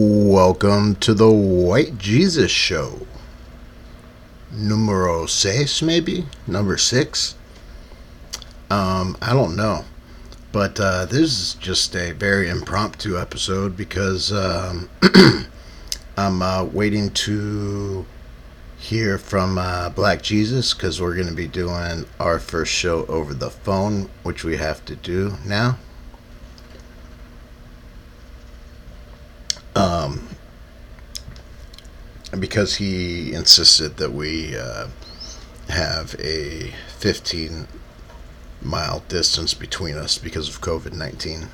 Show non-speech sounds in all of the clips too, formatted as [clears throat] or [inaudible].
Welcome to the White Jesus Show. Numero seis, maybe? Number six? Um, I don't know. But uh, this is just a very impromptu episode because um, [clears throat] I'm uh, waiting to hear from uh, Black Jesus because we're going to be doing our first show over the phone, which we have to do now. Um, because he insisted that we uh, have a 15 mile distance between us because of COVID 19.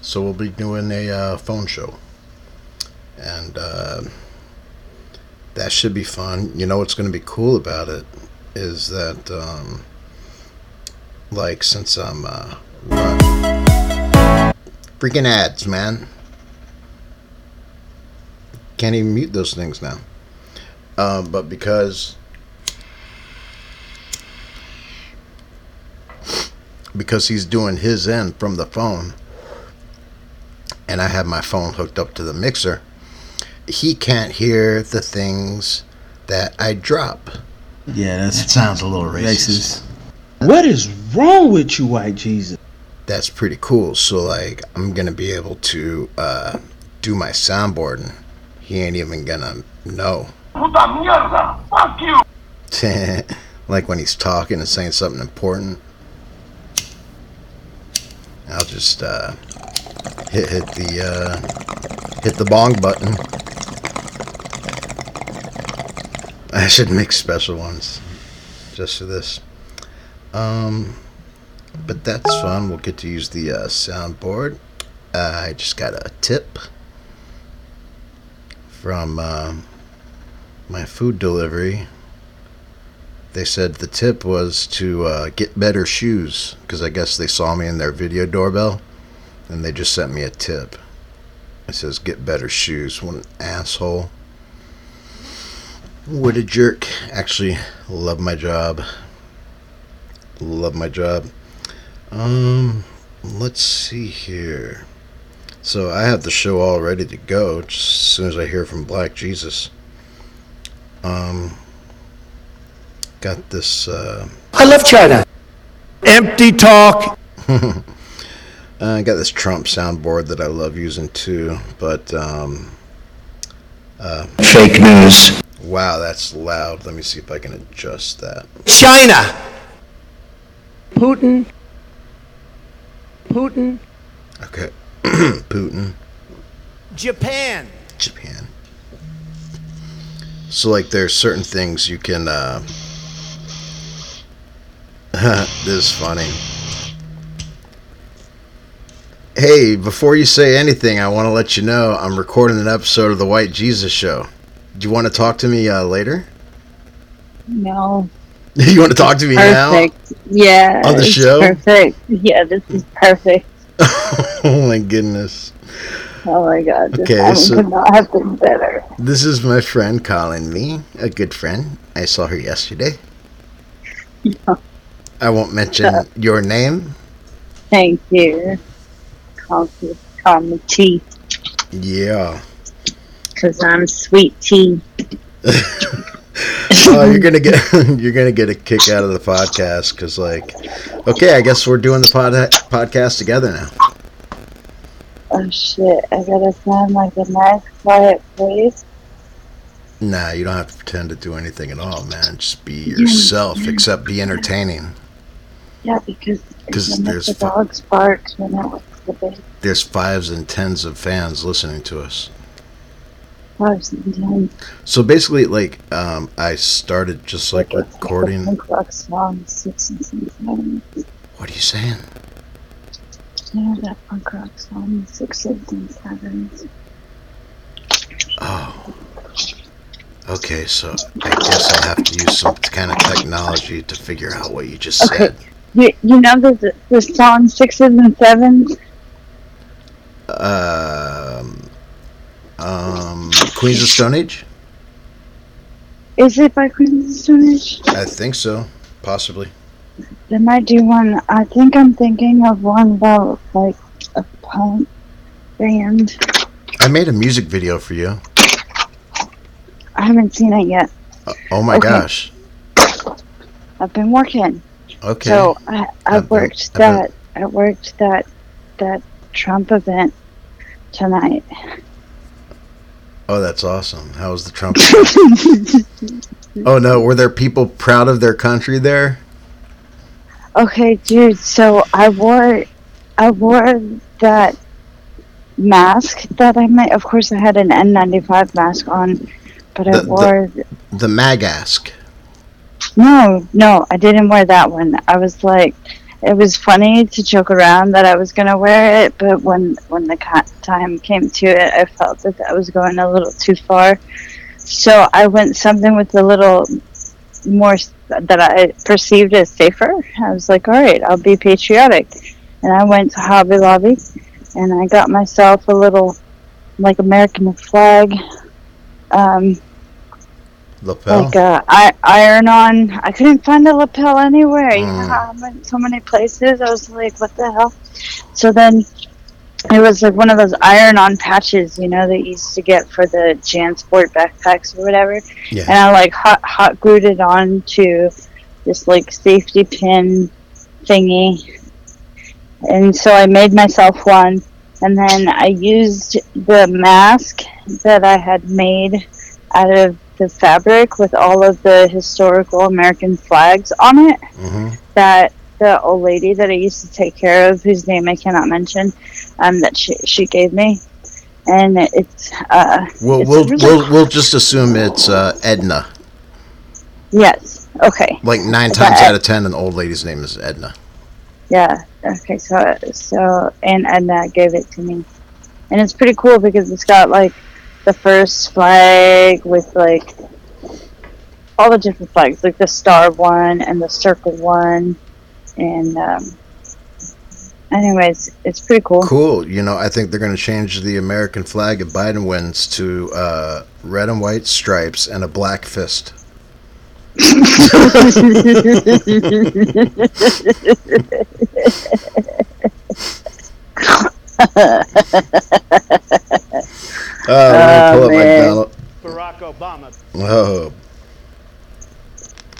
So we'll be doing a uh, phone show. And uh, that should be fun. You know what's going to be cool about it is that, um, like, since I'm uh, freaking ads, man can't even mute those things now. Um, but because because he's doing his end from the phone, and I have my phone hooked up to the mixer, he can't hear the things that I drop. Yeah, That sounds a little racist. racist. What is wrong with you, white Jesus? That's pretty cool. So like, I'm gonna be able to uh, do my soundboarding. He ain't even gonna know. Puta mierda! Fuck you! [laughs] like when he's talking and saying something important. I'll just uh, hit hit the uh, hit the bong button. I should make special ones just for this. Um, but that's fun. We'll get to use the uh, soundboard. Uh, I just got a tip from uh, my food delivery. They said the tip was to uh, get better shoes because I guess they saw me in their video doorbell and they just sent me a tip. It says get better shoes. What an asshole. What a jerk. Actually, love my job. Love my job. Um, let's see here. So I have the show all ready to go just as soon as I hear from Black Jesus. Um, got this. Uh, I love China. Empty talk. [laughs] I got this Trump soundboard that I love using too, but um, Fake news. wow, that's loud. Let me see if I can adjust that. China. Putin. Putin. Okay, [clears throat] Putin, Japan. Japan. So like, there's certain things you can. Uh, [laughs] this is funny. Hey, before you say anything, I want to let you know I'm recording an episode of the White Jesus Show. Do you want to talk to me uh, later? No. [laughs] you want to talk to me Perfect. Yeah. On the show? Perfect. Yeah, this is perfect. [laughs] oh my goodness. Oh my god. This Okay, so- could not have been better. This is my friend calling me, a good friend. I saw her yesterday. I won't mention [laughs] your name. Thank you. Call me, call me Tea, Yeah. because I'm sweet tea. [laughs] Oh, you're gonna get [laughs] you're gonna get a kick out of the podcast because, like, okay, I guess we're doing the pod- podcast together now. Oh shit, I gotta sound like a nice, quiet place. Nah, you don't have to pretend to do anything at all, man. Just be yourself, except be entertaining. Yeah, because if there's the dogs bark when I the There's fives and tens of fans listening to us. Fives and. So basically, like, um, I started just like like recording. punk rock song, sixes and sevens. What are you saying? You know that punk rock song, sixes and sevens. Oh. Okay, so I guess I'll have to use some kind of technology to figure out what you just Okay. said. You, you know the, the song sixes and sevens? Um, um, Queens of Stone Age? Is it by Queens of Stone Age? I think so, possibly. They might do one. I think I'm thinking of one about like a punk band. I made a music video for you. I haven't seen it yet. Uh, oh my Okay. gosh. I've been working. Okay. So I, I I've been- worked been- that I worked that that Trump event tonight. Oh, that's awesome. How was the Trump? [laughs] oh no, were there people proud of their country there? okay, dude. So I wore I wore that mask that I made. Of course, I had an N95 mask on, but I The- the- wore The Magask. No, no, I didn't wear that one. I was like, it was funny to joke around that I was gonna wear it, but when when the time came to it, I felt that I was going a little too far. So I went something with a little more that I perceived as safer. I was like, all right, I'll be patriotic, and I went to Hobby Lobby, and I got myself a little like American flag. Um, Lapel. like uh, I iron on. I couldn't find a lapel anywhere. You know, Mm. I went so many places. I was like, what the hell? So then it was like one of those iron on patches, you know, that you used to get for the JanSport backpacks or whatever. Yeah. And I like hot hot glued it on to this like safety pin thingy. And so I made myself one. And then I used the mask that I had made out of the fabric with all of the historical American flags on it hmm that the old lady that I used to take care of, whose name I cannot mention, um, that she she gave me, and it's uh We'll It's we'll, really- we'll we'll just assume it's uh, Edna. yes. Okay. Like nine But- times out of ten, an old lady's name is Edna. yeah. Okay. So so and Edna gave it to me, and it's pretty cool because it's got like the first flag with like all the different flags, like the star one and the circle one, and um, anyways, it's pretty cool. Cool. You know, I think they're going to change the American flag if Biden wins to uh, red and white stripes and a black fist. [laughs] [laughs] Uh, let me pull up my man. ballot. Barack Obama. Oh,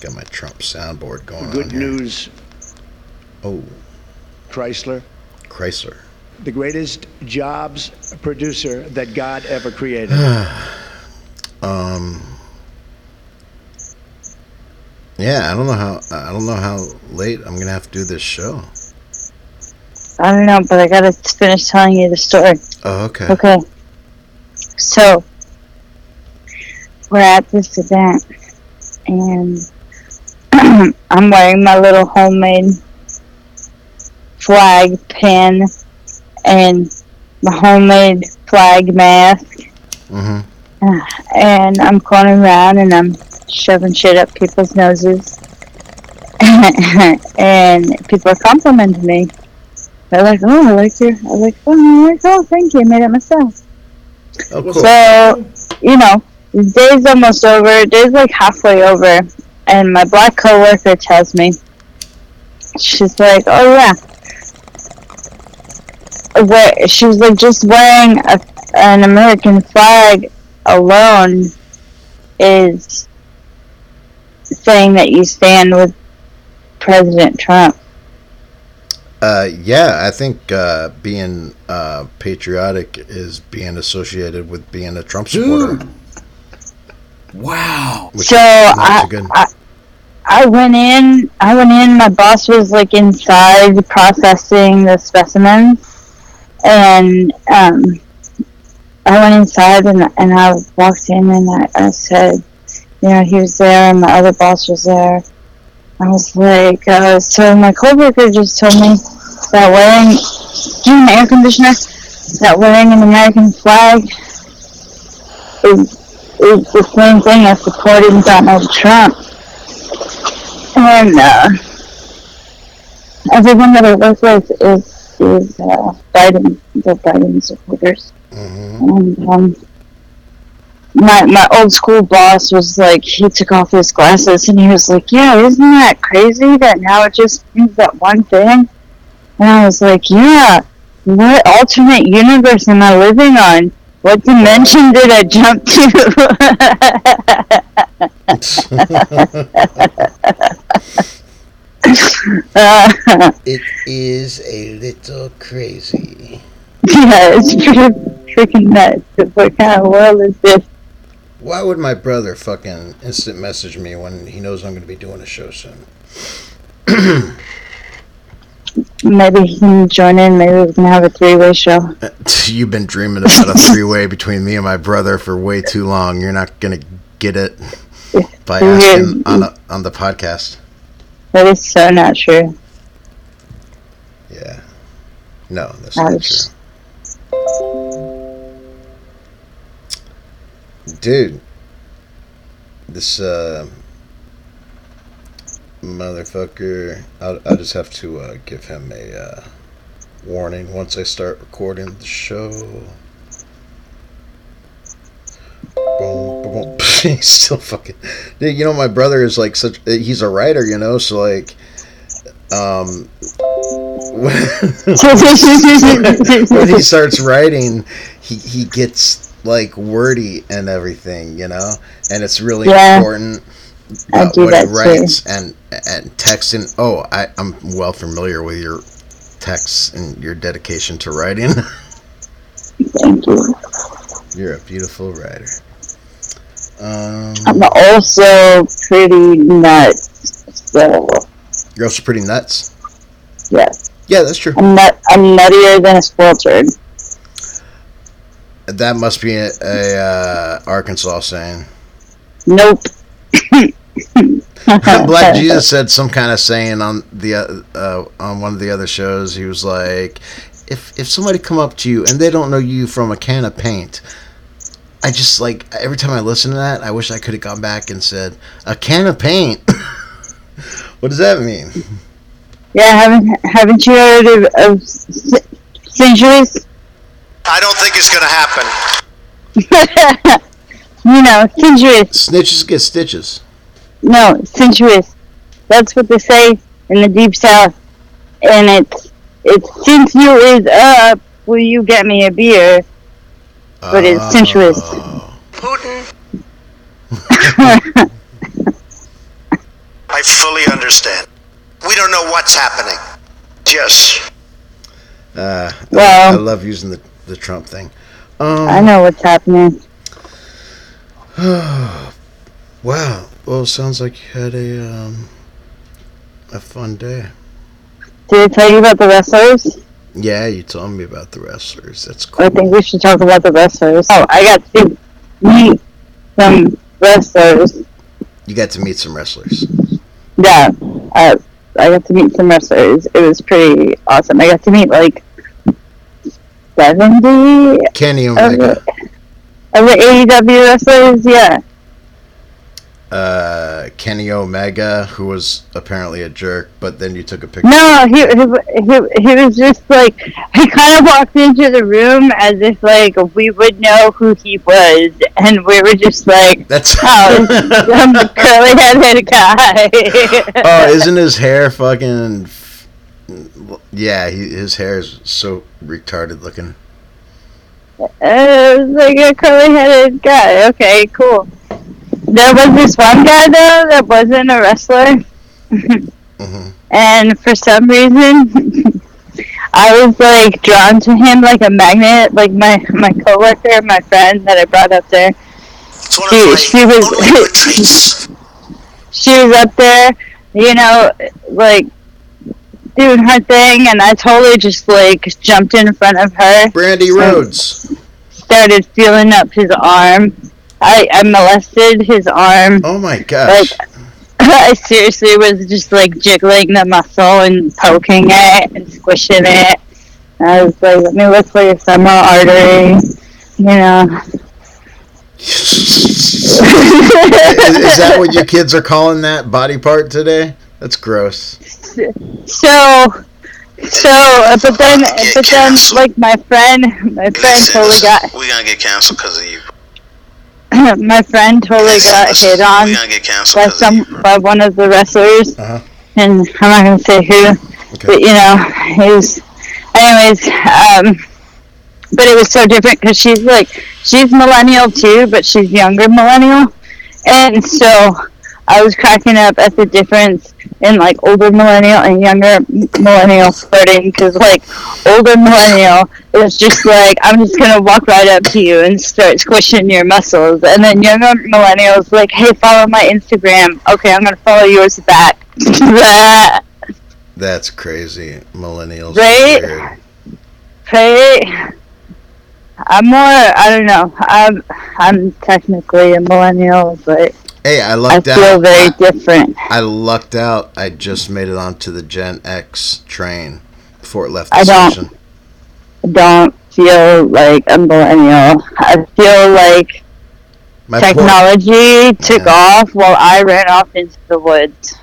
got my Trump soundboard going on Good news, Oh, Chrysler. Chrysler. The greatest jobs producer that God ever created. [sighs] Um. Yeah, I don't know how. I don't know how late I'm gonna have to do this show. I don't know, but I gotta finish telling you the story. Oh, okay. Okay. So, we're at this event, and [clears throat] I'm wearing my little homemade flag pin and my homemade flag mask, Mm-hmm. [sighs] and I'm going around and I'm shoving shit up people's noses. [laughs] and people are complimenting me. They're like, "Oh, I like your, I like, oh, I'm like, oh, thank you, I made it myself." Oh, cool. So, you know, day's almost over. Day's like halfway over, and my black coworker tells me, she's like, "Oh yeah." Where she was like just wearing a, an American flag alone is saying that you stand with President Trump. Uh, yeah, I think uh, being uh, patriotic is being associated with being a Trump supporter. Wow. Which so I, good. I I went in. I went in. My boss was like inside processing the specimens, and um, I went inside and and I walked in and I, I said, you know, he was there and my other boss was there. I was like, uh, so my coworker just told me that wearing in the air conditioner, that wearing an American flag is is the same thing as supporting Donald Trump. And uh, everyone that I work with is is uh, Biden, the Biden supporters. And um, my my old school boss was like, he took off his glasses and he was like, "Yeah, isn't that crazy that now it just means that one thing?" And I was like, "Yeah, what alternate universe am I living on? What dimension did I jump to?" [laughs] It is a little crazy. yeah, it's pretty freaking nuts. What kind of world is this? Why would my brother fucking instant message me when he knows I'm going to be doing a show soon? [clears throat] Maybe he can join in. Maybe we can have a three-way show. [laughs] You've been dreaming about a three way between me and my brother for way too long. You're not going to get it by [laughs] asking on, a, on the podcast. That is so not true. Yeah. No, that's not Ouch. true. Dude. This, uh. Motherfucker. I'll, I'll just have to uh, give him a uh, warning once I start recording the show. Boom, boom, boom. [laughs] He's still fucking. Dude, you know, my brother is like such. He's a writer, you know, so like. Um. [laughs] when he starts writing, he, he gets like wordy and everything, you know, and it's really Yeah. important uh, what that he too. writes and and texting. Oh, I, I'm well familiar with your texts and your dedication to writing. [laughs] Thank you. You're a beautiful writer. Um, I'm also pretty nuts. So you're also pretty nuts. yes, Yeah, that's true. I'm nut. I'm nuttier than a squirrel turd. That must be a, a uh, Arkansas saying. Nope. [laughs] Black [laughs] Jesus said some kind of saying on the uh, uh, on one of the other shows. He was like, "If if somebody come up to you and they don't know you from a can of paint, I just like every time I listen to that, I wish I could have gone back and said a can of paint. [laughs] what does that mean? Yeah, haven't haven't you heard of, of centuries? I don't think it's going to happen. [laughs] you know, centuries. Snitches get stitches. No, centuries. That's what they say in the deep south. And it's it's since you is up, will you get me a beer? But it's centuries. Oh. Putin, [laughs] I fully understand. We don't know what's happening. Just Uh, I- Well- I, love using the the Trump thing. Um, I know what's happening. [sighs] Wow. Well, it sounds like you had a um, a fun day. Did I tell you about the wrestlers? Yeah, you told me about the wrestlers. That's cool. I think we should talk about the wrestlers. Oh, I got to meet some wrestlers. You got to meet some wrestlers. Yeah, uh, I got to meet some wrestlers. It was pretty awesome. I got to meet like seventy Kenny of Omega, the, of the AEW wrestlers. Yeah, uh, Kenny Omega, who was apparently a jerk, but then you took a picture. no, he he he, he was just like he kind of walked into the room as if like we would know who he was, and we were just like, That's [laughs] oh, some curly headed guy. [laughs] oh, isn't [laughs] his hair fucking? Yeah, he, his hair is so retarded looking. Uh, it was like a curly headed guy. Okay, cool. There was this one guy though that wasn't a wrestler, hmm [laughs] and for some reason, [laughs] I was like drawn to him like a magnet. Like my my coworker, my friend that I brought up there, She- my she was- only good [laughs] traits. she was up there, you know, like doing her thing, and I totally just like jumped in front of her, Brandi Rhodes. started feeling up his arm. I, I molested his arm. Oh my gosh. [laughs] I seriously was just like jiggling the muscle and poking it and squishing it. I was like, let me look for your femoral artery. You know. is, is that what [laughs] you kids are calling that body part today? That's gross. So, so, uh, but then, Get but then, canceled. like my friend, my friend Listen, totally listen, got, we gonna get canceled because of you. [coughs] my friend totally Listen, got listen, hit on We gonna get canceled by because of you. some, by one of the wrestlers, Uh-huh. and I'm not gonna say who, Okay. but you know, he was, anyways, um, but it was so different because she's like, she's millennial too, but she's younger millennial, and so I was cracking up at the difference in like older millennial and younger millennial flirting because like older millennial is just like I'm just gonna walk right up to you and start squishing your muscles, and then younger millennial is like, hey, follow my Instagram. Okay, I'm gonna follow yours back. [laughs] That's crazy. Millennials. Right? weird. right? I'm more. I don't know. I'm I'm technically a millennial, but Hey, I lucked out. I lucked feel out. very different. I lucked out. I just made it onto the Gen X train before it left the I don't. station. Don't feel like a millennial. I feel like My technology took Yeah. off while I ran off into the woods.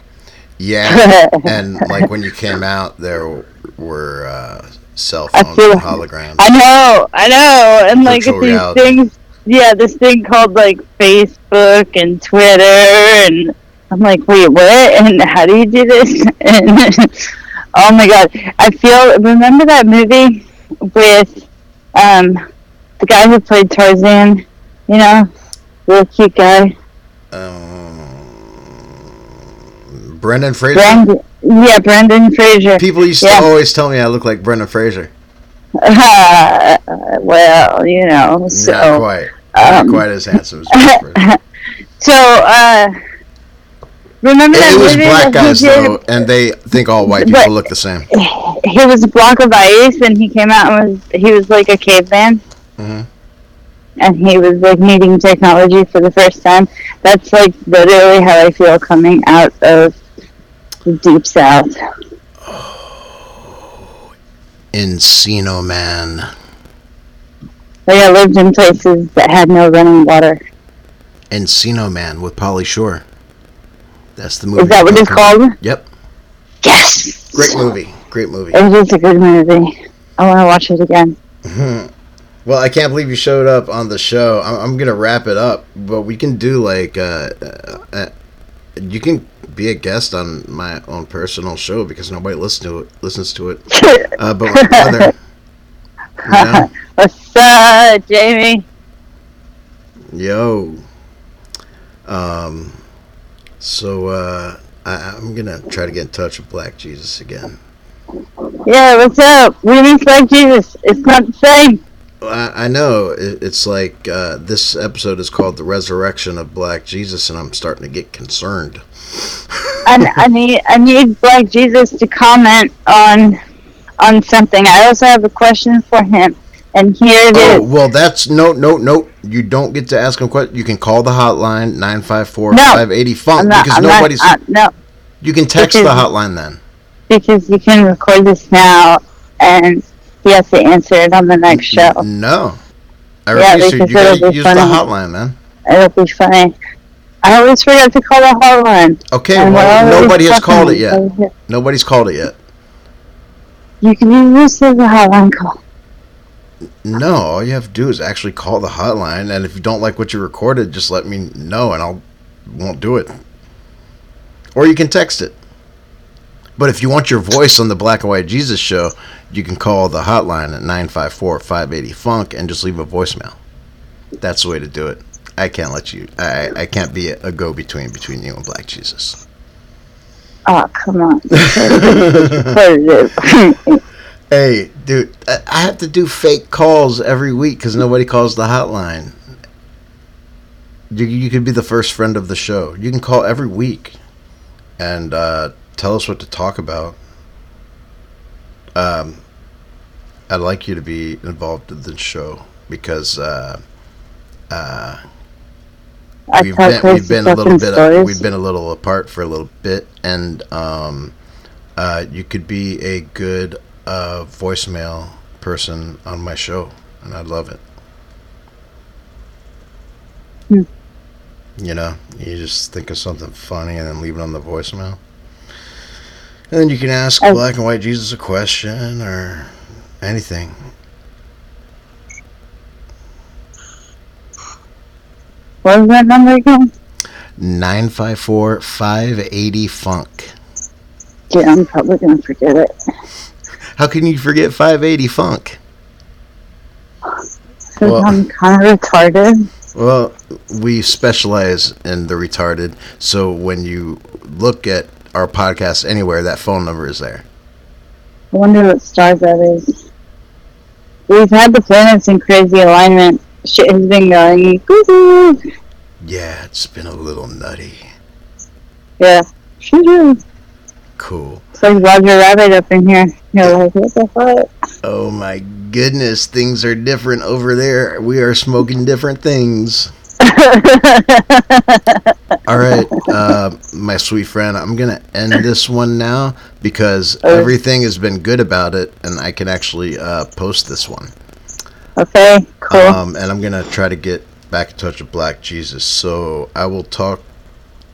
yeah, [laughs] and like when you came out, there were uh, cell phones and holograms. I know, I know, and like these reality. things. Yeah, this thing called like Facebook and Twitter, and I'm like, wait, what? And how do you do this? [laughs] And oh my god, I feel. Remember that movie with um the guy who played Tarzan? You know, real cute guy. Um, Brendan Fraser. Brandon, yeah, Brendan Fraser. People used Yeah. to always tell me I look like Brendan Fraser. [laughs] well, you know, Not quite. Not um, quite as handsome as [laughs] Fraser. so uh, remember It, that it was black guys did? though, and they think all white people look the same. [laughs] He was a block of ice, and he came out and was he was like a caveman, Mm-hmm. and he was like meeting technology for the first time. That's like literally how I feel coming out of the deep south. Oh, Encino Man. Like I lived in places that had no running water. Encino Man with Pauly Shore. That's the movie. Is that what it's called? Yep. Yes. Great movie. Great movie. It was a good movie. I want to watch it again. [laughs] well, I can't believe you showed up on the show. I'm, I'm gonna wrap it up, but we can do like uh, uh, uh, you can be a guest on my own personal show because nobody listens to it. Listens to it. [laughs] Uh, but my brother. You know? [laughs] What's up, Jamie? Yo. Um. So uh, I, I'm gonna try to get in touch with Black Jesus again. Yeah, what's up? We miss Black Jesus. It's not the same. I, I know it, it's like uh, this episode is called the resurrection of Black Jesus, and I'm starting to get concerned. I, [laughs] I need I need Black Jesus to comment on on something. I also have a question for him, and here it Oh is. well, that's no, no, no. You don't get to ask him questions. You can call the hotline nine five four five eighty I'm funk because I'm nobody's. not. Uh, no, you can text the hotline then. because you can record this now, and he has to answer it on the next show. No, I Yeah, refuse to. because You gotta use the funny. hotline, man. It'll be funny. I always forget to call the hotline. Okay, well, nobody has called it yet. Nobody's called it yet. You can use the hotline call. No, all you have to do is actually call the hotline, and if you don't like what you recorded, just let me know, and I'll won't do it. Or you can text it. But if you want your voice on the Black and White Jesus show, you can call the hotline at 954-580-FUNK and just leave a voicemail. That's the way to do it. I can't let you. I I can't be a, a go between between you and Black Jesus. Oh, come on. [laughs] What is it? [laughs] [laughs] Hey, dude, I have to do fake calls every week because nobody calls the hotline. You, you could be the first friend of the show. You can call every week and uh, tell us what to talk about. um, I'd like you to be involved in the show because uh, uh, we've been we've been a little bit we've been a little apart for a little bit, and um, uh, you could be a good uh, voicemail person on my show, and I'd love it. Hmm. You know, you just think of something funny and then leave it on the voicemail. And then you can ask Oh. Black and White Jesus a question or anything. What was that number again? 954 580 Funk. Yeah, I'm probably gonna forget it. How can you forget 580 Funk? [laughs] Well- I'm kind of retarded. Well, we specialize in the retarded, so when you look at our podcast anywhere, that phone number is there. I wonder what star that is. We've had the planets in crazy alignment. Shit has been going. Yeah, it's been a little nutty. Yeah. Cool. It's like Roger Rabbit up in here. You're like, what the fuck? Oh my goodness, things are different over there. We are smoking different things. [laughs] All right, uh, my sweet friend, I'm gonna end this one now because Okay. everything has been good about it, and I can actually uh, post this one. okay, cool. Um, and I'm gonna try to get back in touch with Black Jesus. So I will talk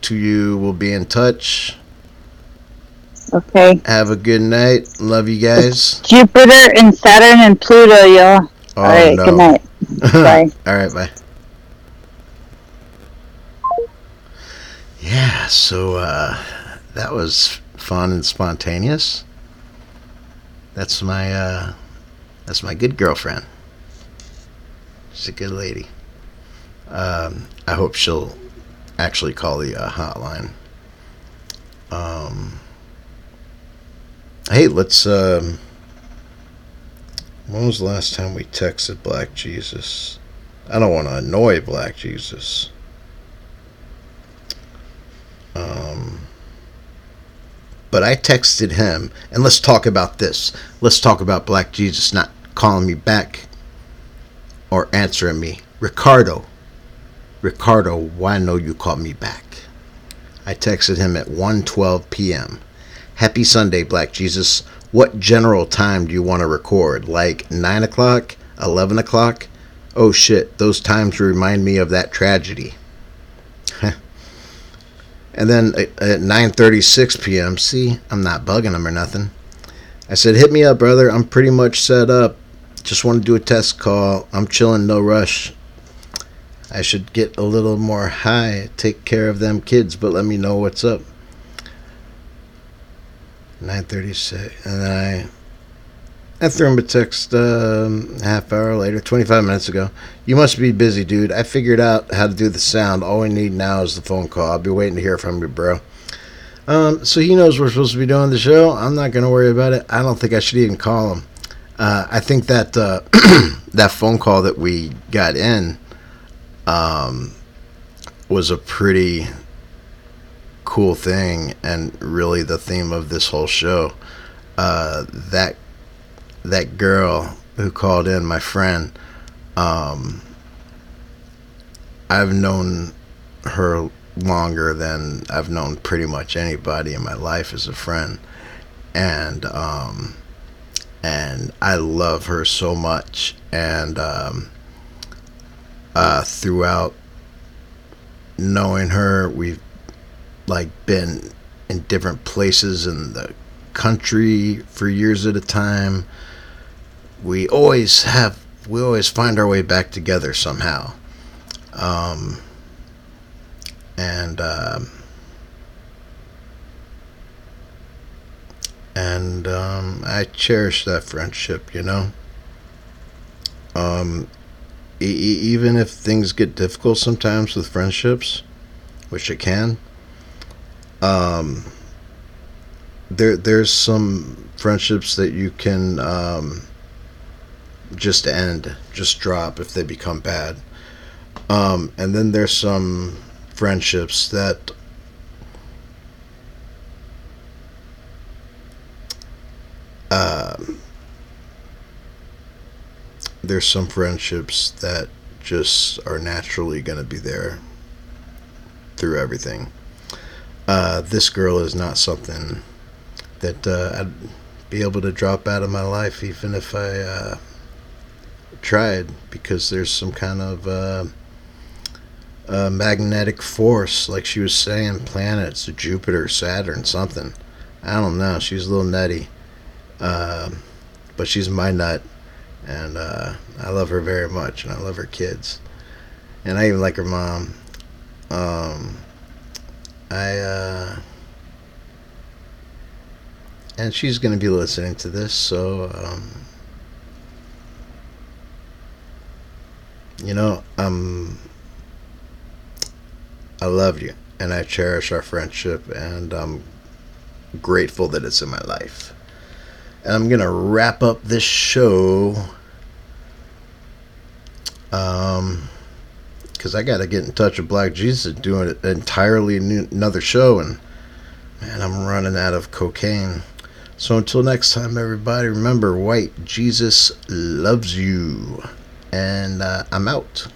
to you. We'll be in touch. Okay. Have a good night. Love you guys. Jupiter and Saturn and Pluto, y'all. Oh All right, no. good night. [laughs] Bye. All right, bye. Yeah, so uh, that was fun and spontaneous. That's my uh, that's my good girlfriend. She's a good lady. Um, I hope she'll actually call the uh, hotline. Um, hey, let's. Um, when was the last time we texted Black Jesus? I don't want to annoy Black Jesus. Um, but I texted him, and let's talk about this. Let's talk about Black Jesus not calling me back or answering me. Ricardo, Ricardo, why no you called me back? I texted him at 1:12 p.m. Happy Sunday, Black Jesus. What general time do you want to record? Like 9 o'clock? 11 o'clock? Oh shit, those times remind me of that tragedy. [laughs] and then at at 9:36 p.m., see, I'm not bugging them or nothing. I said, "Hit me up, brother. I'm pretty much set up. Just want to do a test call. I'm chilling, no rush. I should get a little more high, take care of them kids, but let me know what's up." 9:36, and then I I threw him a text um, half hour later, 25 minutes ago. You must be busy, dude. I figured out how to do the sound. All we need now is the phone call. I'll be waiting to hear from you, bro. Um, so he knows we're supposed to be doing the show. I'm not going to worry about it. I don't think I should even call him. Uh, I think that uh, [clears throat] that phone call that we got in um, was a pretty cool thing and really the theme of this whole show. Uh, that that girl who called in, my friend, um, I've known her longer than I've known pretty much anybody in my life as a friend, and um, and I love her so much, and um, uh, throughout knowing her, we've like been in different places in the country for years at a time. We always have we always find our way back together somehow. Um, and um, and um, I cherish that friendship you know? Um, e- even if things get difficult sometimes with friendships which it can um, there there's some friendships that you can um, just end, just drop if they become bad. Um, and then there's some friendships that um there's some friendships that just are naturally going to be there through everything. Uh, this girl is not something that uh, I'd be able to drop out of my life, even if I uh, tried, because there's some kind of uh, magnetic force, like she was saying, planets, Jupiter, Saturn, something. I don't know. She's a little nutty, uh, but she's my nut, and uh, I love her very much, and I love her kids, and I even like her mom. Um, I uh, and she's going to be listening to this, so um, you know, um, I love you, and I cherish our friendship, and I'm grateful that it's in my life. And I'm gonna wrap up this show. Um, because I got to get in touch with Black Jesus doing an entirely new, another show, and man, I'm running out of cocaine. So until next time, everybody, remember, white Jesus loves you, and uh, I'm out.